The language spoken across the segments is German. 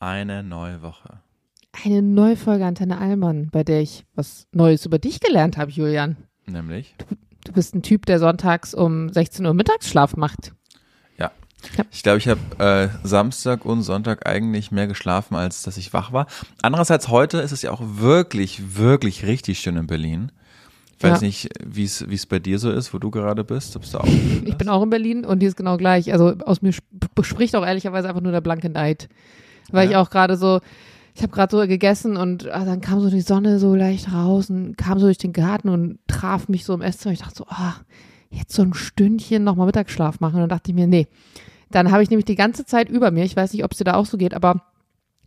Eine neue Woche. Eine neue Folge Antenne Allmann, bei der ich was Neues über dich gelernt habe, Julian. Nämlich? Du, du bist ein Typ, der sonntags um 16 Uhr Mittagsschlaf macht. Ja. Ja. Ich glaube, ich habe äh, Samstag und Sonntag eigentlich mehr geschlafen, als dass ich wach war. Andererseits heute ist es ja auch wirklich, wirklich richtig schön in Berlin. Ich weiß Ja. nicht, wie es bei dir so ist, wo du gerade bist. Ob es da auch Ich bin auch in Berlin und die ist genau gleich. Also aus mir sp spricht auch ehrlicherweise einfach nur der blanke Neid. Weil Ja. ich auch gerade so, ich habe gerade so gegessen und ah, dann kam so die Sonne so leicht raus und kam so durch den Garten und traf mich so im Esszimmer. Ich dachte so, ah, jetzt so ein Stündchen nochmal Mittagsschlaf machen. Und dann dachte ich mir, nee. Dann habe ich nämlich die ganze Zeit über mir, ich weiß nicht, ob es dir da auch so geht, aber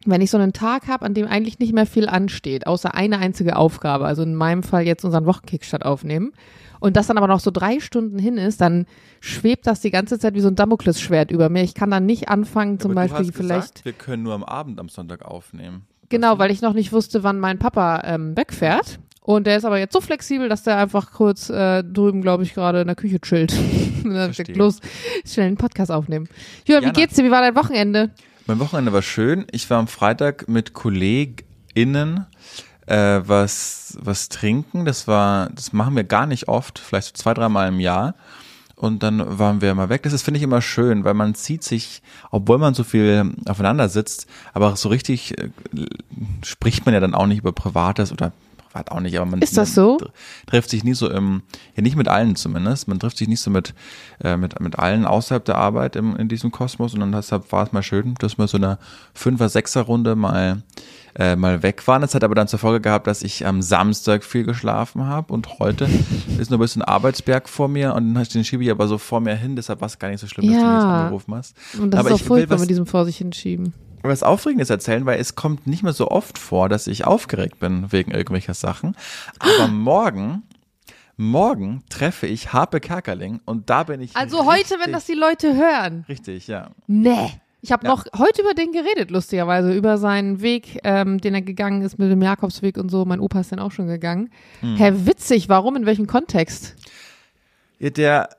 wenn ich so einen Tag habe, an dem eigentlich nicht mehr viel ansteht, außer eine einzige Aufgabe, also in meinem Fall jetzt unseren Wochenkickstart aufnehmen, und das dann aber noch so drei Stunden hin ist, dann schwebt das die ganze Zeit wie so ein Damoklesschwert über mir. Ich kann dann nicht anfangen, zum du Beispiel vielleicht. Gesagt, wir können nur am Abend am Sonntag aufnehmen. Genau, weil ich noch nicht wusste, wann mein Papa ähm, wegfährt. Und der ist aber jetzt so flexibel, dass der einfach kurz äh, drüben, glaube ich, gerade in der Küche chillt. Und dann sagt, los, schnell einen Podcast aufnehmen. Jürgen, wie geht's dir? Wie war dein Wochenende? Mein Wochenende war schön. Ich war am Freitag mit KollegInnen äh, was, was trinken. Das war, das machen wir gar nicht oft, vielleicht so zwei, dreimal im Jahr. Und dann waren wir mal weg. Das finde ich, immer schön, weil man zieht sich, obwohl man so viel aufeinander sitzt, aber so richtig äh, spricht man ja dann auch nicht über Privates oder privat auch nicht, aber man Ist das so? tr- trifft sich nie so im, ja nicht mit allen zumindest, man trifft sich nicht so mit, äh, mit, mit allen außerhalb der Arbeit im, in diesem Kosmos und dann deshalb war es mal schön, dass wir so eine Fünfer-, Sechser-Runde mal, äh, mal weg waren. Das hat aber dann zur Folge gehabt, dass ich am Samstag viel geschlafen habe und heute ist nur ein bisschen Arbeitsberg vor mir und den schiebe ich aber so vor mir hin, deshalb war es gar nicht so schlimm, dass du mir jetzt Ja. angerufen hast. Und das Aber ist auch ich furchtbar was- mit diesem vor sich hinschieben. Was Aufregendes erzählen, weil es kommt nicht mehr so oft vor, dass ich aufgeregt bin wegen irgendwelcher Sachen. Aber morgen, morgen treffe ich Harpe Kerkeling und da bin ich. Also heute, wenn richtig- das die Leute hören. Richtig, ja. Nee. Ich habe Ja. noch heute über den geredet, lustigerweise, über seinen Weg, ähm, den er gegangen ist mit dem Jakobsweg und so. Mein Opa ist dann auch schon gegangen. Hm. Hä, witzig, warum, in welchem Kontext? Der,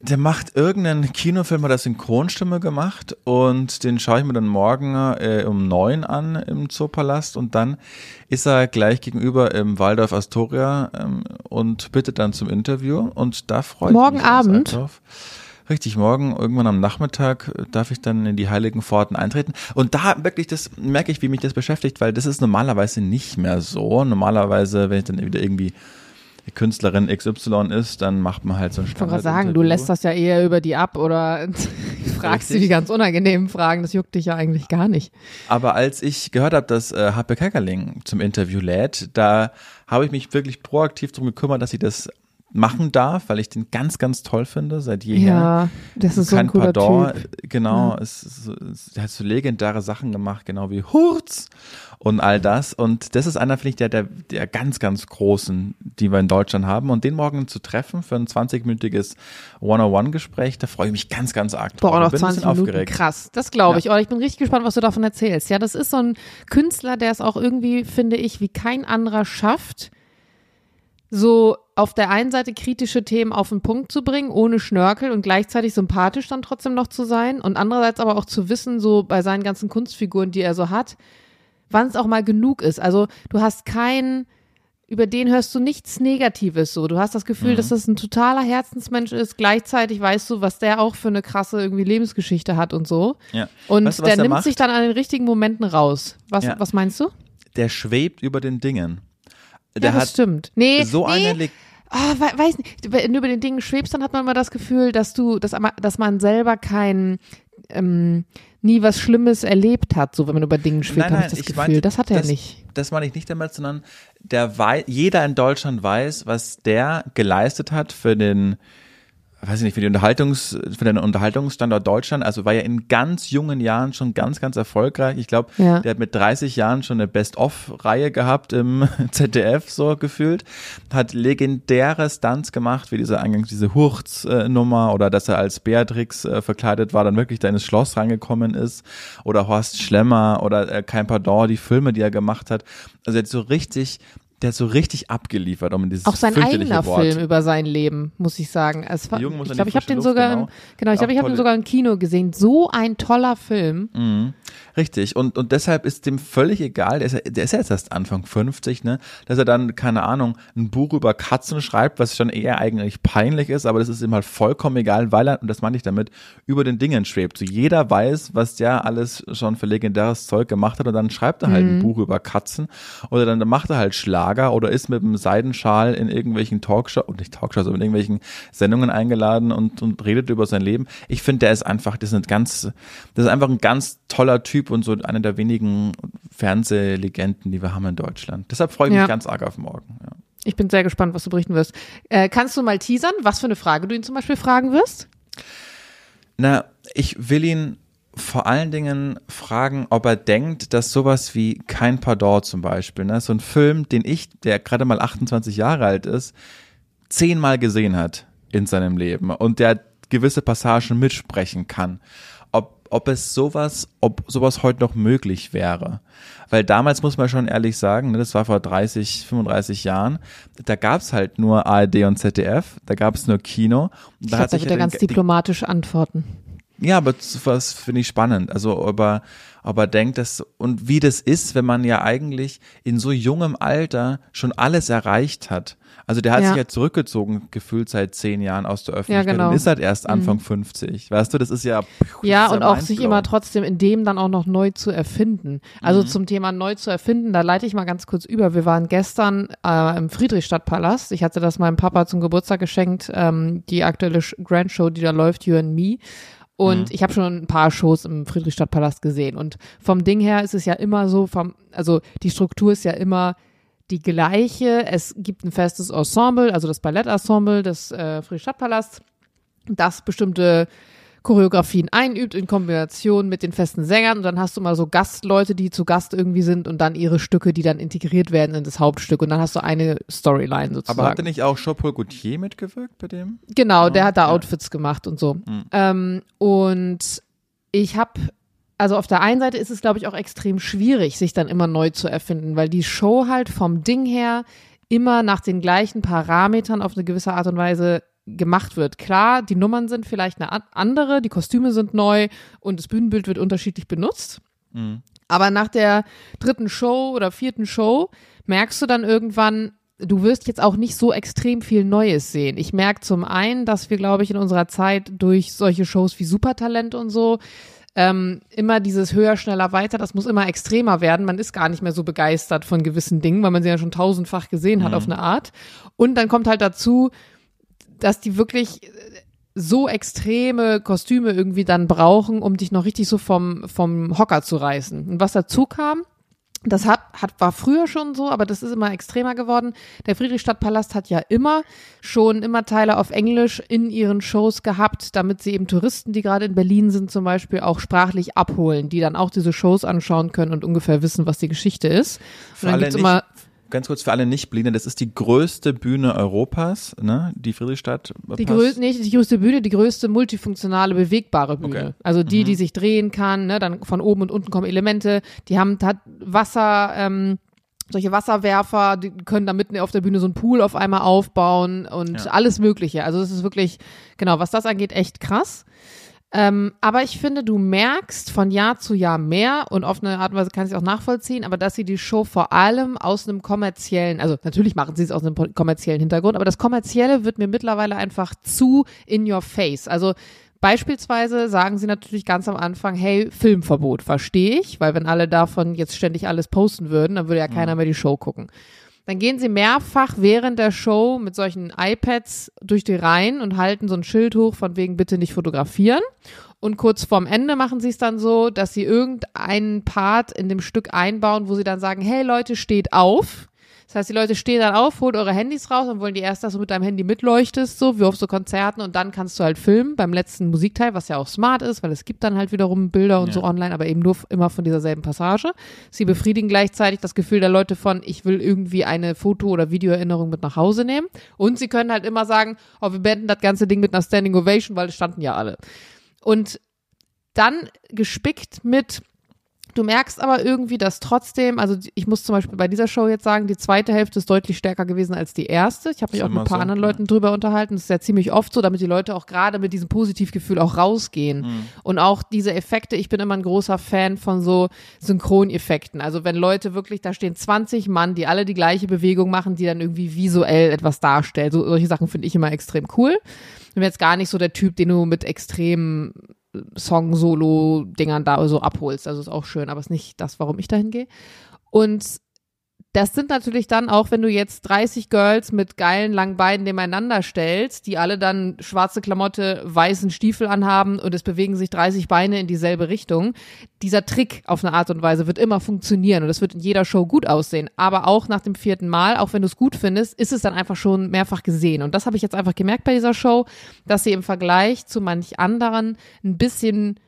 der macht irgendeinen Kinofilm, hat er Synchronstimme gemacht und den schaue ich mir dann morgen äh, um neun an im Zoopalast und dann ist er gleich gegenüber im Waldorf Astoria ähm, und bittet dann zum Interview und da freue ich Morgen mich ganz Abend? drauf. Richtig, morgen irgendwann am Nachmittag darf ich dann in die heiligen Pforten eintreten. Und da wirklich, das merke ich, wie mich das beschäftigt, weil das ist normalerweise nicht mehr so. Normalerweise, wenn ich dann wieder irgendwie Künstlerin XY ist, dann macht man halt so ein Ich wollte gerade sagen, du lässt das ja eher über die ab oder fragst sie die ganz unangenehmen Fragen. Das juckt dich ja eigentlich gar nicht. Aber als ich gehört habe, dass äh, Happe Kerkeling zum Interview lädt, da habe ich mich wirklich proaktiv darum gekümmert, dass sie das machen darf, weil ich den ganz, ganz toll finde, seit jeher. Ja, das ist so ein Kein cooler Pardon, Typ. genau, es, es, es, er hat so legendäre Sachen gemacht, genau wie Hurz und all das. Und das ist einer, finde ich, der, der, der ganz, ganz großen, die wir in Deutschland haben. Und den morgen zu treffen für ein 20-minütiges One-on-One-Gespräch, da freue ich mich ganz, ganz arg drauf. Boah, noch Ich bin ein 20 bisschen Minuten, aufgeregt. krass. Das glaube Ja. ich. Oh, ich bin richtig gespannt, was du davon erzählst. Ja, das ist so ein Künstler, der es auch irgendwie, finde ich, wie kein anderer schafft, so auf der einen Seite kritische Themen auf den Punkt zu bringen, ohne Schnörkel und gleichzeitig sympathisch dann trotzdem noch zu sein und andererseits aber auch zu wissen, so bei seinen ganzen Kunstfiguren, die er so hat, wann es auch mal genug ist. Also du hast keinen, über den hörst du nichts Negatives so. Du hast das Mhm. Gefühl, dass das ein totaler Herzensmensch ist. Gleichzeitig weißt du, was der auch für eine krasse irgendwie Lebensgeschichte hat und so. Ja. Und Weißt du, der der nimmt macht? sich dann an den richtigen Momenten raus. Was, Ja. was meinst du? Der schwebt über den Dingen. Der ja, das hat stimmt. Nee, so nee, eine Le Ah, we weiß nicht, wenn du über den Dingen schwebst, dann hat man immer das Gefühl, dass du, dass, dass man selber kein, ähm, nie was Schlimmes erlebt hat, so wenn man über Dingen schwebt, habe ich das ich Gefühl. meinte, das hat er das- nicht. das meine ich nicht damit, sondern der wei jeder in Deutschland weiß, was der geleistet hat für den, weiß ich nicht, für die Unterhaltungs, für den Unterhaltungsstandort Deutschland. Also war ja in ganz jungen Jahren schon ganz, ganz erfolgreich. Ich glaube, Ja. der hat mit 30 Jahren schon eine Best-of-Reihe gehabt im ZDF so gefühlt. Hat legendäre Stunts gemacht, wie diese eingangs diese Hurz-Nummer oder dass er als Beatrix äh, verkleidet war, dann wirklich da ins Schloss reingekommen ist. Oder Horst Schlemmer oder äh, Kein Pardon, die Filme, die er gemacht hat. Also er hat so richtig der hat so richtig abgeliefert, um in dieses Auch sein eigener Wort. Film über sein Leben, muss ich sagen. Es war, ich glaube, ich habe den Luft, sogar genau. im, genau, ich glaube, ich habe den sogar im Kino gesehen. So ein toller Film. Mhm. Richtig. Und, und deshalb ist dem völlig egal, der ist, ja, der ist ja jetzt erst Anfang 50, ne, dass er dann, keine Ahnung, ein Buch über Katzen schreibt, was schon eher eigentlich peinlich ist, aber das ist ihm halt vollkommen egal, weil er, und das meine ich damit, über den Dingen schwebt. So jeder weiß, was der alles schon für legendäres Zeug gemacht hat und dann schreibt er halt ein Buch über Katzen oder dann macht er halt Schlager oder ist mit einem Seidenschal in irgendwelchen Talkshows, und nicht Talkshows, aber in irgendwelchen Sendungen eingeladen und, und redet über sein Leben. Ich finde, der ist einfach, das ist ein ganz, das ist einfach ein ganz toller Typ und so einer der wenigen Fernsehlegenden, die wir haben in Deutschland. Deshalb freue ich Ja. mich ganz arg auf morgen. Ja. Ich bin sehr gespannt, was du berichten wirst. Äh, kannst du mal teasern, was für eine Frage du ihn zum Beispiel fragen wirst? Na, ich will ihn vor allen Dingen fragen, ob er denkt, dass sowas wie Kein Pardon zum Beispiel, ne, so ein Film, den ich, der gerade mal 28 Jahre alt ist, zehnmal gesehen hat in seinem Leben und der gewisse Passagen mitsprechen kann, ob, ob es sowas, ob sowas heute noch möglich wäre. Weil damals muss man schon ehrlich sagen, ne, das war vor 30, 35 Jahren, da gab's halt nur ARD und ZDF, da gab's nur Kino. Ich da glaube, hat da sich wird er ganz den- die- diplomatisch antworten. Ja, aber was finde ich spannend. Also, ob er, ob er denkt, dass, und wie das ist, wenn man ja eigentlich in so jungem Alter schon alles erreicht hat. Also, der hat Ja. sich ja zurückgezogen, gefühlt seit zehn Jahren aus der Öffentlichkeit genau. und ist halt erst Anfang 50. Weißt du, das ist ja, pff, das Ja, ist und auch sich immer trotzdem in dem dann auch noch neu zu erfinden. Also Mhm. zum Thema neu zu erfinden, da leite ich mal ganz kurz über. Wir waren gestern äh, im Friedrichstadtpalast. Ich hatte das meinem Papa zum Geburtstag geschenkt, ähm, die aktuelle Grand Show, die da läuft, You and Me. Und ich habe schon ein paar Shows im Friedrichstadtpalast gesehen. Und vom Ding her ist es ja immer so, vom, also die Struktur ist ja immer die gleiche. Es gibt ein festes Ensemble, also das Ballettensemble des äh, Friedrichstadtpalasts, das bestimmte Choreografien einübt in Kombination mit den festen Sängern und dann hast du mal so Gastleute, die zu Gast irgendwie sind und dann ihre Stücke, die dann integriert werden in das Hauptstück und dann hast du eine Storyline sozusagen. Aber hatte nicht auch Jean-Paul Gaultier mitgewirkt bei dem? Genau, der hat da ja. Outfits gemacht und so. Ähm, und ich habe, also auf der einen Seite ist es, glaube ich, auch extrem schwierig, sich dann immer neu zu erfinden, weil die Show halt vom Ding her immer nach den gleichen Parametern auf eine gewisse Art und Weise gemacht wird. Klar, die Nummern sind vielleicht eine an- andere, die Kostüme sind neu und das Bühnenbild wird unterschiedlich benutzt. Aber nach der dritten Show oder vierten Show merkst du dann irgendwann, du wirst jetzt auch nicht so extrem viel Neues sehen. Ich merke zum einen, dass wir, glaube ich, in unserer Zeit durch solche Shows wie Supertalent und so ähm, immer dieses höher, schneller, weiter, das muss immer extremer werden. Man ist gar nicht mehr so begeistert von gewissen Dingen, weil man sie ja schon tausendfach gesehen hat auf eine Art. Und dann kommt halt dazu, dass die wirklich äh, so extreme Kostüme irgendwie dann brauchen, um dich noch richtig so vom, vom Hocker zu reißen. Und was dazu kam, das hat, hat, war früher schon so, aber das ist immer extremer geworden. Der Friedrichstadtpalast hat ja immer schon immer Teile auf Englisch in ihren Shows gehabt, damit sie eben Touristen, die gerade in Berlin sind, zum Beispiel auch sprachlich abholen, die dann auch diese Shows anschauen können und ungefähr wissen, was die Geschichte ist. Und dann gibt's immer ganz kurz für alle Nicht-Blinden, das ist die größte Bühne Europas, ne? Die Friedrichstadt. Die größte, nicht die größte Bühne, die größte multifunktionale, bewegbare Bühne. Okay. Also die, die sich drehen kann, ne, dann von oben und unten kommen Elemente, die haben hat Wasser, ähm, solche Wasserwerfer, die können da mitten auf der Bühne so einen Pool auf einmal aufbauen und Ja. alles Mögliche. Also das ist wirklich, genau, was das angeht, echt krass. Ähm, aber ich finde, du merkst von Jahr zu Jahr mehr und auf eine Art und Weise kann ich es auch nachvollziehen, aber dass sie die Show vor allem aus einem kommerziellen, also natürlich machen sie es aus einem kommerziellen Hintergrund, aber das Kommerzielle wird mir mittlerweile einfach zu in your face. Also Beispielsweise sagen sie natürlich ganz am Anfang, hey, Filmverbot, verstehe ich, weil wenn alle davon jetzt ständig alles posten würden, dann würde ja keiner mehr die Show gucken. Dann gehen sie mehrfach während der Show mit solchen iPads durch die Reihen und halten so ein Schild hoch von wegen bitte nicht fotografieren. Und kurz vorm Ende machen sie es dann so, dass sie irgendeinen Part in dem Stück einbauen, wo sie dann sagen, hey Leute, steht auf. Das heißt, die Leute stehen dann auf, holt eure Handys raus und wollen die erst, dass du mit deinem Handy mitleuchtest, so wie auf so Konzerten und dann kannst du halt filmen beim letzten Musikteil, was ja auch smart ist, weil es gibt dann halt wiederum Bilder und Ja. so online, aber eben nur immer von dieser selben Passage. Sie befriedigen gleichzeitig das Gefühl der Leute von, ich will irgendwie eine Foto- oder Videoerinnerung mit nach Hause nehmen und sie können halt immer sagen, oh, wir beenden das ganze Ding mit einer Standing Ovation, weil es standen ja alle. Und dann gespickt mit Du merkst aber irgendwie, dass trotzdem, also ich muss zum Beispiel bei dieser Show jetzt sagen, die zweite Hälfte ist deutlich stärker gewesen als die erste. Ich habe mich auch mit ein paar so, anderen ja. Leuten drüber unterhalten. Das ist ja ziemlich oft so, damit die Leute auch gerade mit diesem Positivgefühl auch rausgehen. Mhm. Und auch diese Effekte, ich bin immer ein großer Fan von so Synchroneffekten. Also wenn Leute wirklich, da stehen 20 Mann, die alle die gleiche Bewegung machen, die dann irgendwie visuell etwas darstellen. So, solche Sachen finde ich immer extrem cool. Ich bin jetzt gar nicht so der Typ, den du mit extremen Song-Solo-Dingern da so abholst. Also ist auch schön, aber ist nicht das, warum ich dahin gehe. Und das sind natürlich dann auch, wenn du jetzt 30 Girls mit geilen langen Beinen nebeneinander stellst, die alle dann schwarze Klamotte, weißen Stiefel anhaben und es bewegen sich 30 Beine in dieselbe Richtung. Dieser Trick auf eine Art und Weise wird immer funktionieren und es wird in jeder Show gut aussehen. Aber auch nach dem vierten Mal, auch wenn du es gut findest, ist es dann einfach schon mehrfach gesehen. Und das habe ich jetzt einfach gemerkt bei dieser Show, dass sie im Vergleich zu manch anderen ein bisschen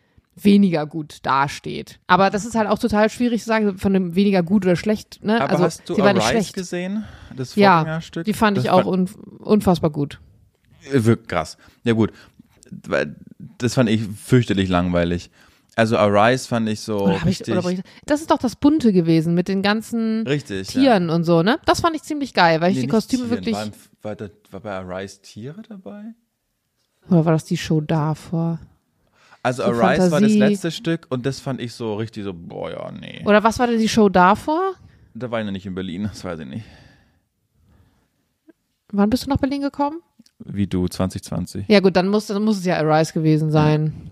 weniger gut dasteht. Aber das ist halt auch total schwierig zu sagen, von dem weniger gut oder schlecht. Ne? Aber also hast du sie war nicht Arise schlecht. gesehen? Das Ja, Vorgängerstück? die fand das ich auch un unfassbar gut. Äh, Wirklich krass. Ja gut, das fand ich fürchterlich langweilig. Also Arise fand ich so Oder ich, richtig, oder ich, das ist doch das Bunte gewesen mit den ganzen richtig. ja. Tieren und so, ne? Das fand ich ziemlich geil, weil ich Nee, die nicht Kostüme Tieren. wirklich. War, war, war bei Arise Tiere dabei? Oder war das die Show davor? Also So Arise war das Fantasie. letzte Stück und das fand ich so richtig so, boah, ja, nee. Oder was war denn die Show davor? Da war ich noch nicht in Berlin, das weiß ich nicht. Wann bist du nach Berlin gekommen? Wie du, 2020. Ja gut, dann muss, dann muss es ja Arise gewesen sein.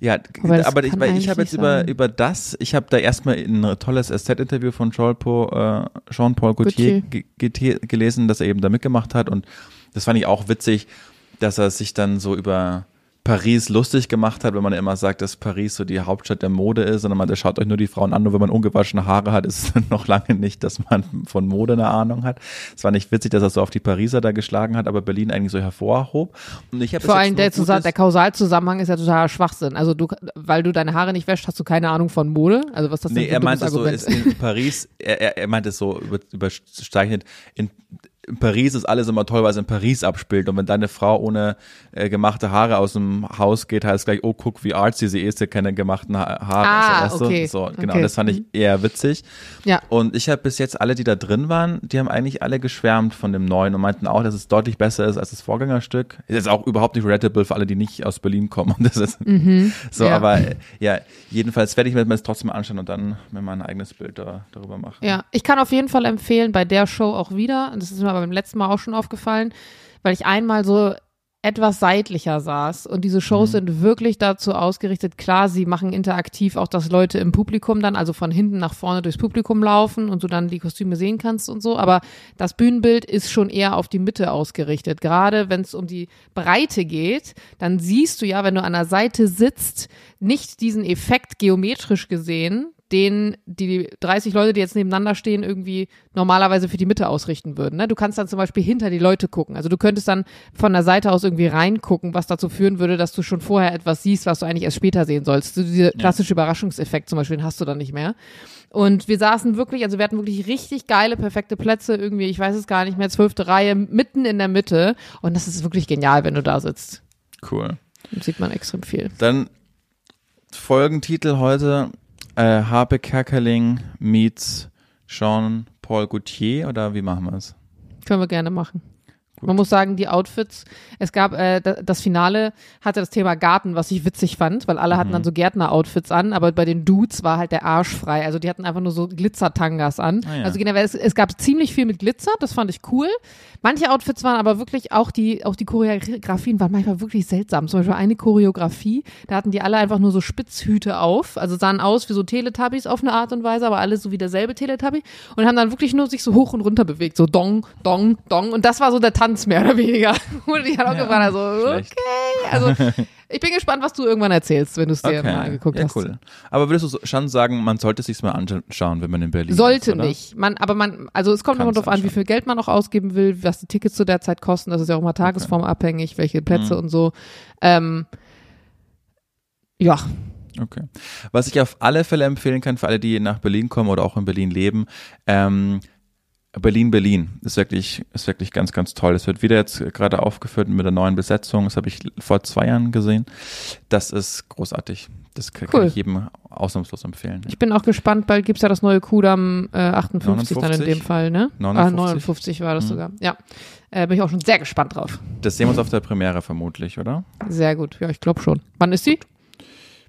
Ja, Aber aber ich, ich habe jetzt über, sein. über das, ich habe da erstmal ein tolles SZ-Interview von Jean-Paul, äh, Jean-Paul Gaultier ge ge gelesen, dass er eben da mitgemacht hat und das fand ich auch witzig, dass er sich dann so über Paris lustig gemacht hat, wenn man ja immer sagt, dass Paris so die Hauptstadt der Mode ist, sondern man der schaut euch nur die Frauen an, nur wenn man ungewaschene Haare hat, ist es noch lange nicht, dass man von Mode eine Ahnung hat. Es war nicht witzig, dass er so auf die Pariser da geschlagen hat, aber Berlin eigentlich so hervorhob. Und ich habe Vor allem der, Zusa der Kausalzusammenhang ist ja totaler Schwachsinn. Also du, weil du deine Haare nicht wäschst, hast du keine Ahnung von Mode. Also was das denn Nee, für er meinte so, in Paris, er, er, er meinte so über, überzeichnet, in, in Paris ist alles immer toll, weil es in Paris abspielt. Und wenn deine Frau ohne äh, gemachte Haare aus dem Haus geht, heißt es gleich, oh, guck, wie artsy sie ist, der keine gemachten ha Haare. Ah, so, weißt okay. So, genau, Okay. das fand ich eher witzig. Ja. Und ich habe bis jetzt alle, die da drin waren, die haben eigentlich alle geschwärmt von dem neuen und meinten auch, dass es deutlich besser ist als das Vorgängerstück. Ist jetzt auch überhaupt nicht relatable für alle, die nicht aus Berlin kommen. Und das ist so, ja. aber äh, ja, jedenfalls werde ich mir das trotzdem anschauen und dann mir mal ein eigenes Bild da, darüber machen. Ja, ich kann auf jeden Fall empfehlen, bei der Show auch wieder, und das ist mir aber beim letzten Mal auch schon aufgefallen, weil ich einmal so etwas seitlicher saß und diese Shows sind wirklich dazu ausgerichtet, klar, sie machen interaktiv auch, dass Leute im Publikum dann, also von hinten nach vorne durchs Publikum laufen und du dann die Kostüme sehen kannst und so, aber das Bühnenbild ist schon eher auf die Mitte ausgerichtet. Gerade wenn es um die Breite geht, dann siehst du ja, wenn du an der Seite sitzt, nicht diesen Effekt geometrisch gesehen, den die 30 Leute, die jetzt nebeneinander stehen, irgendwie normalerweise für die Mitte ausrichten würden. Ne? Du kannst dann zum Beispiel hinter die Leute gucken. Also du könntest dann von der Seite aus irgendwie reingucken, was dazu führen würde, dass du schon vorher etwas siehst, was du eigentlich erst später sehen sollst. So dieser klassische Überraschungseffekt zum Beispiel, den hast du dann nicht mehr. Und wir saßen wirklich, also wir hatten wirklich richtig geile, perfekte Plätze, irgendwie, ich weiß es gar nicht mehr, zwölfte Reihe, mitten in der Mitte. Und das ist wirklich genial, wenn du da sitzt. Cool. Da sieht man extrem viel. Dann Folgentitel heute äh, Harpe Kerkeling meets Jean-Paul Gaultier oder wie machen wir es? Können wir gerne machen. Man muss sagen, die Outfits, es gab, äh, da- das Finale hatte das Thema Garten, was ich witzig fand, weil alle Mhm. hatten dann so Gärtner-Outfits an, aber bei den Dudes war halt der Arsch frei. Also die hatten einfach nur so Glitzer-Tangas an. Ah ja. Also generell, es, es gab ziemlich viel mit Glitzer, das fand ich cool. Manche Outfits waren aber wirklich, auch die, auch die Choreografien waren manchmal wirklich seltsam. Zum Beispiel eine Choreografie, da hatten die alle einfach nur so Spitzhüte auf, also sahen aus wie so Teletubbies auf eine Art und Weise, aber alle so wie derselbe Teletubby und haben dann wirklich nur sich so hoch und runter bewegt, so dong, dong, dong und das war so der Tanz mehr oder weniger. Und ich hatte auch Ja, gefragt, also schlecht. okay, also ich bin gespannt, was du irgendwann erzählst, wenn du es dir mal angeguckt ja, hast. cool. Aber würdest du schon sagen, man sollte es sich mal anschauen, wenn man in Berlin Sollte ist, nicht. Man, aber man, also es kommt Kann's immer darauf an, wie viel Geld man auch ausgeben will, was die Tickets zu der Zeit kosten. Das ist ja auch mal tagesformabhängig, welche Plätze Mhm. und so. Ähm, ja, Okay. Was ich auf alle Fälle empfehlen kann, für alle, die nach Berlin kommen oder auch in Berlin leben, ähm, Berlin, Berlin ist wirklich, ist wirklich ganz, ganz toll. Es wird wieder jetzt gerade aufgeführt mit der neuen Besetzung. Das habe ich vor zwei Jahren gesehen. Das ist großartig. Das kann, Cool. ich jedem ausnahmslos empfehlen. Ich bin auch gespannt, bald gibt's ja das neue Kudam äh, 58 dann in 59? dem Fall, ne? 59? Ah, 59 war das sogar. Ja. Äh, bin ich auch schon sehr gespannt drauf. Das sehen wir uns auf der Premiere vermutlich, oder? Sehr gut. Ja, ich glaube schon. Wann ist sie?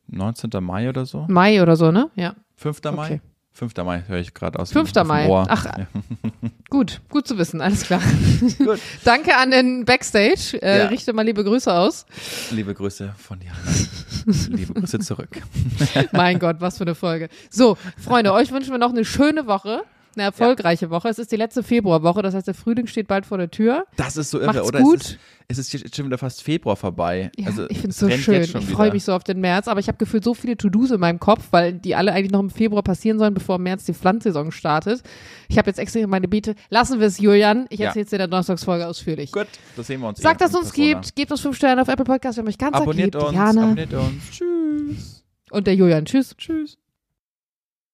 19. Mai oder so? Mai oder so, ne? Ja. 5. Mai? Okay. 5. Mai höre ich gerade aus. dem- 5. aus dem Mai. Ohr. Ach, Ja. Gut, gut zu wissen, alles klar. Gut. Danke an den Backstage. Äh, Ja. Richte mal liebe Grüße aus. Liebe Grüße von Diana. Liebe Grüße zurück. mein Gott, was für eine Folge. So, Freunde, euch wünschen wir noch eine schöne Woche. Eine erfolgreiche Woche. Es ist die letzte Februarwoche, das heißt, der Frühling steht bald vor der Tür. Das ist so irre, Macht's oder? gut. Es ist, es ist jetzt schon wieder fast Februar vorbei. Ja, also, ich finde es so schön. Ich freue mich so auf den März, aber ich habe gefühlt so viele To-Dos in meinem Kopf, weil die alle eigentlich noch im Februar passieren sollen, bevor im März die Pflanzsaison startet. Ich habe jetzt extra meine Beete. Lassen wir es, Julian. Ich Ja. erzähle es dir in der Donnerstagsfolge ausführlich. Gut, das sehen wir uns. Sagt, eh dass es uns Persona. gibt. Gebt uns fünf Sterne auf Apple Podcast, wenn euch ganz Abonniert uns, Diana abonniert uns. Tschüss. und der Julian. Tschüss. Tschüss.